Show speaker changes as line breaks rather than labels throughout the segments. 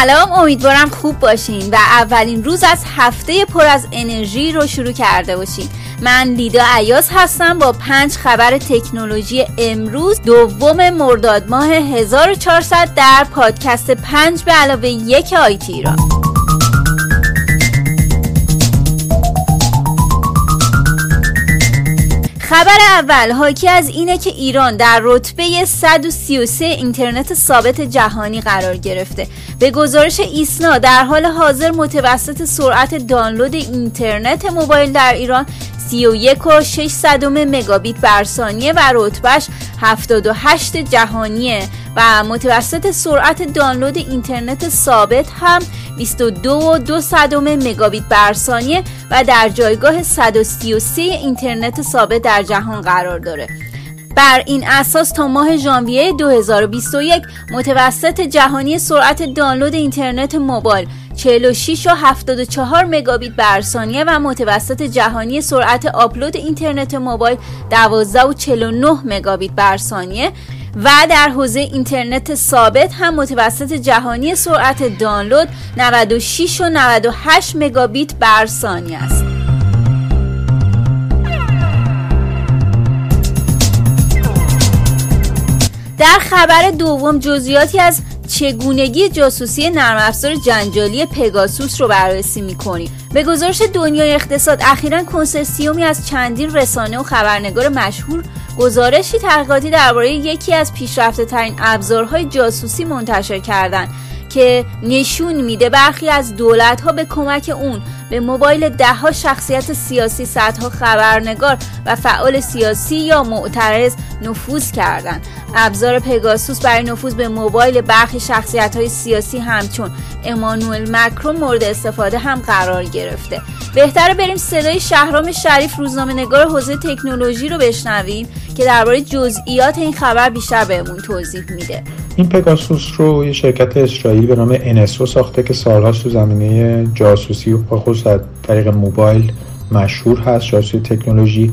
سلام امیدوارم خوب باشین و اولین روز از هفته پر از انرژی رو شروع کرده باشین. من لیدا عیاز هستم با پنج خبر تکنولوژی امروز. دوم مرداد ماه 1400 در پادکست پنج به علاوه یک آیتی ایران. خبر اول حاکی از اینه که ایران در رتبه 133 اینترنت ثابت جهانی قرار گرفته. به گزارش ایسنا در حال حاضر متوسط سرعت دانلود اینترنت موبایل در ایران 31 و 600 مگابیت بر ثانیه و رتبهش 78 جهانیه و متوسط سرعت دانلود اینترنت ثابت هم 22 و 2 مگابیت بر ثانیه و در جایگاه 133 اینترنت ثابت در جهان قرار داره. بر این اساس تا ماه ژانویه 2021 متوسط جهانی سرعت دانلود اینترنت موبایل 46 و 74 مگابیت بر ثانیه و متوسط جهانی سرعت آپلود اینترنت موبایل 12 و 49 مگابیت بر ثانیه و در حوزه اینترنت ثابت هم متوسط جهانی سرعت دانلود 96 و 98 مگابیت بر ثانیه است. در خبر دوم جزئیاتی از چگونگی جاسوسی نرم افزار جنجالی پگاسوس رو بررسی می‌کنیم. به گزارش دنیای اقتصاد اخیرا کنسرسیومی از چندین رسانه و خبرنگار مشهور گزارشی تحقیقاتی درباره یکی از پیشرفته ترین ابزارهای جاسوسی منتشر کردند که نشون میده برخی از دولت ها به کمک اون به موبایل دهها شخصیت سیاسی صدها خبرنگار و فعال سیاسی یا معترض نفوذ کردند. ابزار پگاسوس برای نفوذ به موبایل برخی شخصیت های سیاسی همچون امانوئل مکرون مورد استفاده هم قرار گرفته. بهتره بریم صدای شهرام شریف روزنامه نگار حوزه تکنولوژی رو بشنویم که درباره جزئیات این خبر بیشتر بهمون توضیح میده.
این پگاسوس رو یه شرکت اسرائیلی به نام انسو ساخته که سالهاست تو زمینه جاسوسی و خصوص از طریق موبایل مشهور هست جاسوسی تکنولوژی.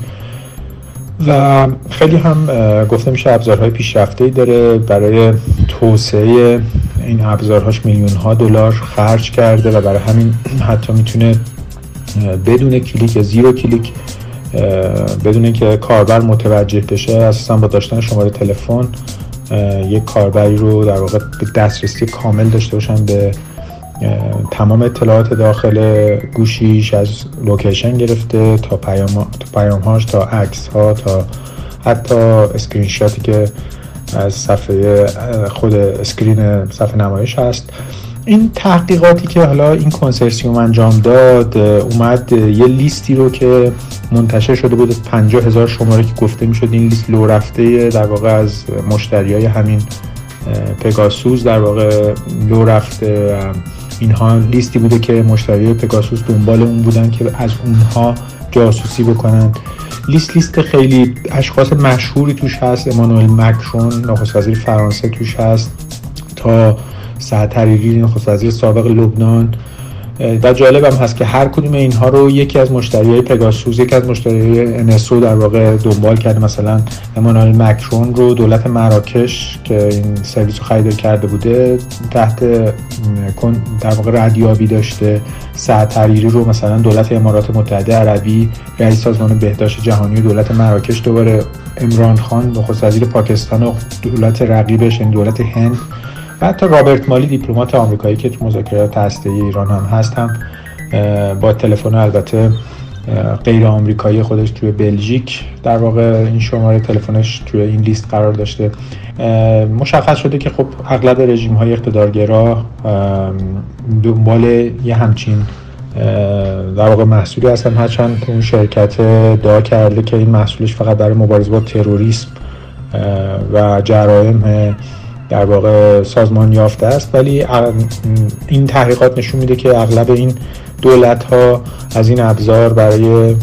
و خیلی هم گفته میشه ابزارهای پیشرفته داره. برای توسعه این ابزارهاش میلیون ها دلار خرج کرده و برای همین حتی می‌تونه بدون کلیک زیرو کلیک بدون اینکه کاربر متوجه بشه اساسا با داشتن شماره تلفن یک کاربری رو در واقع به دسترسی کامل داشته باشن به تمام اطلاعات داخل گوشیش از location گرفته تا پیام تا پیامهاش تا عکس ها تا حتی اسکرین شاتی که از صفحه خود screen صفحه نمایش هست. این تحقیقاتی که حالا این کنسرسیوم انجام داد اومد یه لیستی رو که منتشر شده بود 50 هزار شماره که گفته می‌شد این لیست لو رفته در واقع از مشتری های همین پگاسوس در واقع لو رفته اینها لیستی بوده که مشتری پگاسوس دنبال اون بودن که از اونها جاسوسی بکنن. لیست لیست خیلی اشخاص مشهوری توش هست. امانوئل مکرون نخست وزیر فرانسه توش هست. تا سعد حریری نخست وزیر سابق لبنان. و هم هست که هر کدوم اینها رو یکی از مشتری های پگاسوس یکی از مشتری انسو در واقع دنبال کرده. مثلا امانوئل مکرون رو دولت مراکش که این سرویس رو خریداری کرده بوده تحت در واقع ردیابی داشته. سعد حریری رو مثلا دولت امارات متحده عربی رئیس سازمان بهداشت جهانی دولت مراکش دوباره امران خان نخست وزیر پاکستان و دولت رقیبش این دولت هند حتی رابرت مالی دیپلمات آمریکایی که تو مذاکرات هسته ایران هم هست هم با تلفن البته غیر آمریکایی خودش توی بلژیک در واقع این شماره تلفنش توی این لیست قرار داشته. مشخص شده که خب اغلب رژیم های اقتدارگرا دنبال یه همچین در واقع محصولی هستن. هرچند اون شرکت دعا کرده که این محصولش فقط برای مبارزه با تروریسم و جرایم در واقع سازمان یافته است ولی این تحقیقات نشون میده که اغلب این دولت ها از این ابزار برای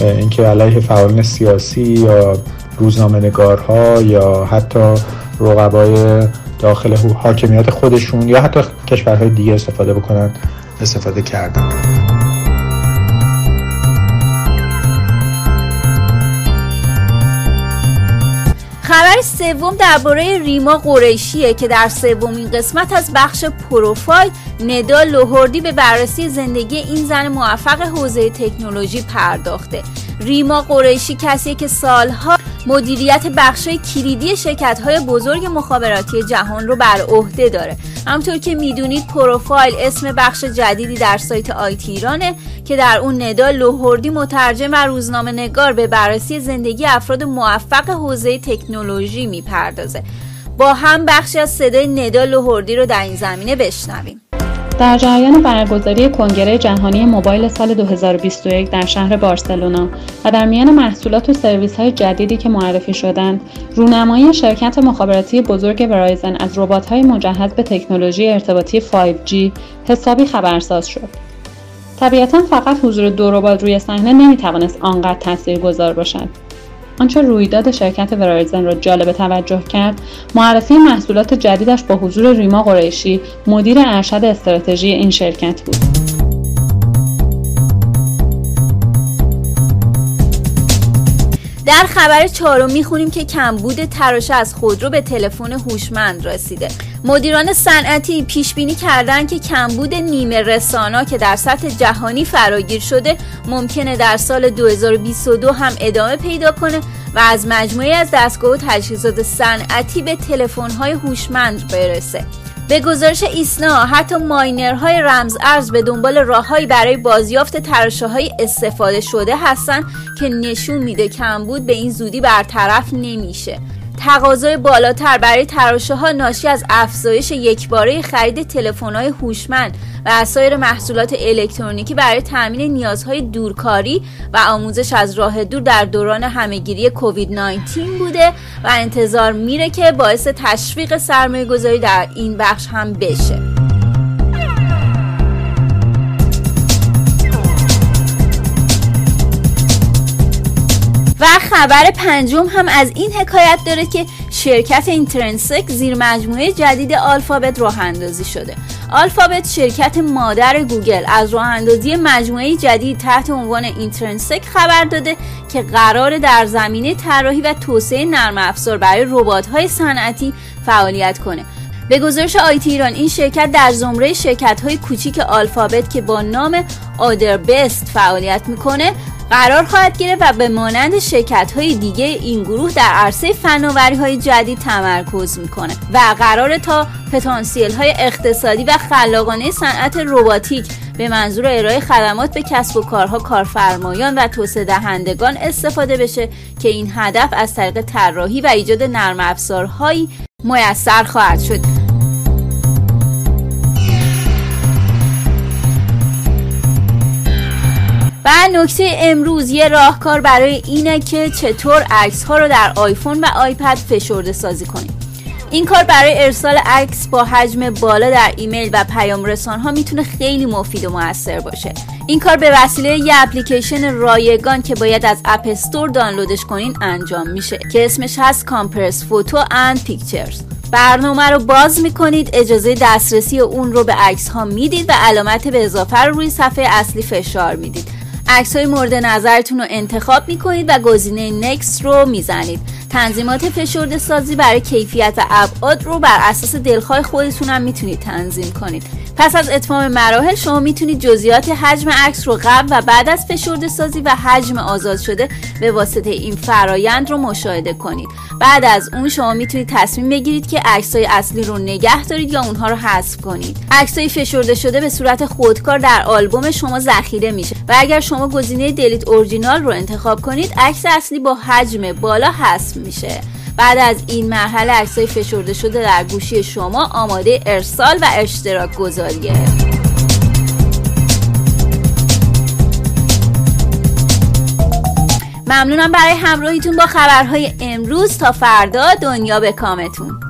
اینکه علیه فعالین سیاسی یا روزنامه نگارها یا حتی رقبای داخل حاکمیت خودشون یا حتی کشورهای دیگه استفاده بکنن استفاده کردن.
خبر سوم درباره ریما قریشیه که در سومین قسمت از بخش پروفایل ندا لوهردی به بررسی زندگی این زن موفق حوزه تکنولوژی پرداخته. ریما قریشی کسی که سالها مدیریت بخشای کلیدی شرکت های بزرگ مخابراتی جهان رو بر عهده داره. همطور که می‌دونید پروفایل اسم بخش جدیدی در سایت آیتی ایرانه که در اون ندا لوهردی مترجم و روزنامه نگار به بررسی زندگی افراد موفق حوزه تکنولوژی می‌پردازه. با هم بخشی از صدای ندا لوهردی رو در این زمینه بشنویم.
در جریان برگزاری کنگره جهانی موبایل سال 2021 در شهر بارسلونا و در میان محصولات و سرویس های جدیدی که معرفی شدند، رونمایی شرکت مخابراتی بزرگ ورایزن از ربات های مجهز به تکنولوژی ارتباطی 5G حسابی خبرساز شد. طبیعتا فقط حضور دو ربات روی صحنه نمی‌توانست آنقدر تاثیرگذار باشد آنچه رویداد شرکت ورایزن را جالب توجه کرد معرفی محصولات جدیدش با حضور ریما قریشی مدیر ارشد استراتژی این شرکت بود.
در خبر چهارم می‌خونیم که کمبود تراشه از خودرو به تلفن هوشمند رسیده. مدیران صنعتی پیش بینی کردند که کمبود نیمه رسانا که در سطح جهانی فراگیر شده ممکنه در سال 2022 هم ادامه پیدا کنه و از مجموعه از دستگاه و تجهیزات صنعتی به تلفن‌های هوشمند برسه. به گزارش ایسنا حتی ماینرهای رمز ارز به دنبال راههایی برای بازیافت تراشه های استفاده شده هستند که نشون میده کمبود به این زودی برطرف نمیشه. تقاضای بالاتر برای تراشه ها ناشی از افزایش یکباره خرید تلفن های هوشمند و سایر محصولات الکترونیکی برای تامین نیازهای دورکاری و آموزش از راه دور در دوران همهگیری کووید 19 بوده و انتظار میره که باعث تشویق سرمایه گذاری در این بخش هم بشه. و خبر پنجم هم از این حکایت داره که شرکت اینترنسک زیر مجموعه جدید آلفابت راه اندازی شده. آلفابت شرکت مادر گوگل از راه اندازی مجموعه جدید تحت عنوان Intrinsic خبر داده که قرار در زمینه طراحی و توسعه نرم افزار برای های صنعتی فعالیت کنه. به گزارش IT ایران این شرکت در زمره شرکت های کوچیک آلفابت که با نام Other Bets فعالیت می‌کنه قرار خواهد گرفت و به مانند شرکت های دیگه این گروه در عرصه فناوری های جدید تمرکز می‌کنه و قرار تا پتانسیل های اقتصادی و خلاقانه صنعت رباتیک به منظور ارائه خدمات به کسب و کارها کارفرمایان و توسعه دهندگان استفاده بشه که این هدف از طریق طراحی و ایجاد نرم افزارهایی میسر خواهد شد. و نکته امروز یه راهکار برای اینه که چطور عکس ها رو در آیفون و آیپد فشرده سازی کنیم. این کار برای ارسال عکس با حجم بالا در ایمیل و پیام رسان ها می‌تونه خیلی مفید و موثر باشه. این کار به وسیله یه اپلیکیشن رایگان که باید از اپ استور دانلودش کنین انجام میشه که اسمش هست Compress Photos & Pictures برنامه رو باز می‌کنید اجازه دسترسی اون رو به عکس ها می‌دید و علامت به اضافه رو روی صفحه اصلی فشار می‌دید. عکس های مورد نظرتون رو انتخاب می‌کنید و گزینه next رو می‌زنید. تنظیمات فشرده سازی برای کیفیت و ابعاد رو بر اساس دلخواه خودتون هم می‌تونید تنظیم کنید. پس از اتمام مراحل شما می‌تونید جزئیات حجم عکس رو قبل و بعد از فشرده سازی و حجم آزاد شده به واسطه این فرایند رو مشاهده کنید. بعد از اون شما می‌تونید تصمیم بگیرید که عکسای اصلی رو نگه دارید یا اونها رو حذف کنید. عکسای فشرده شده به صورت خودکار در آلبوم شما ذخیره میشه و اگر شما گزینه دلیت اورجینال رو انتخاب کنید عکس اصلی با حجم بالا حذف میشه. بعد از این مرحله عکسای فشرده شده در گوشی شما آماده ارسال و اشتراک گذاریه. ممنونم برای همراهیتون با خبرهای امروز. تا فردا دنیا به کامتون.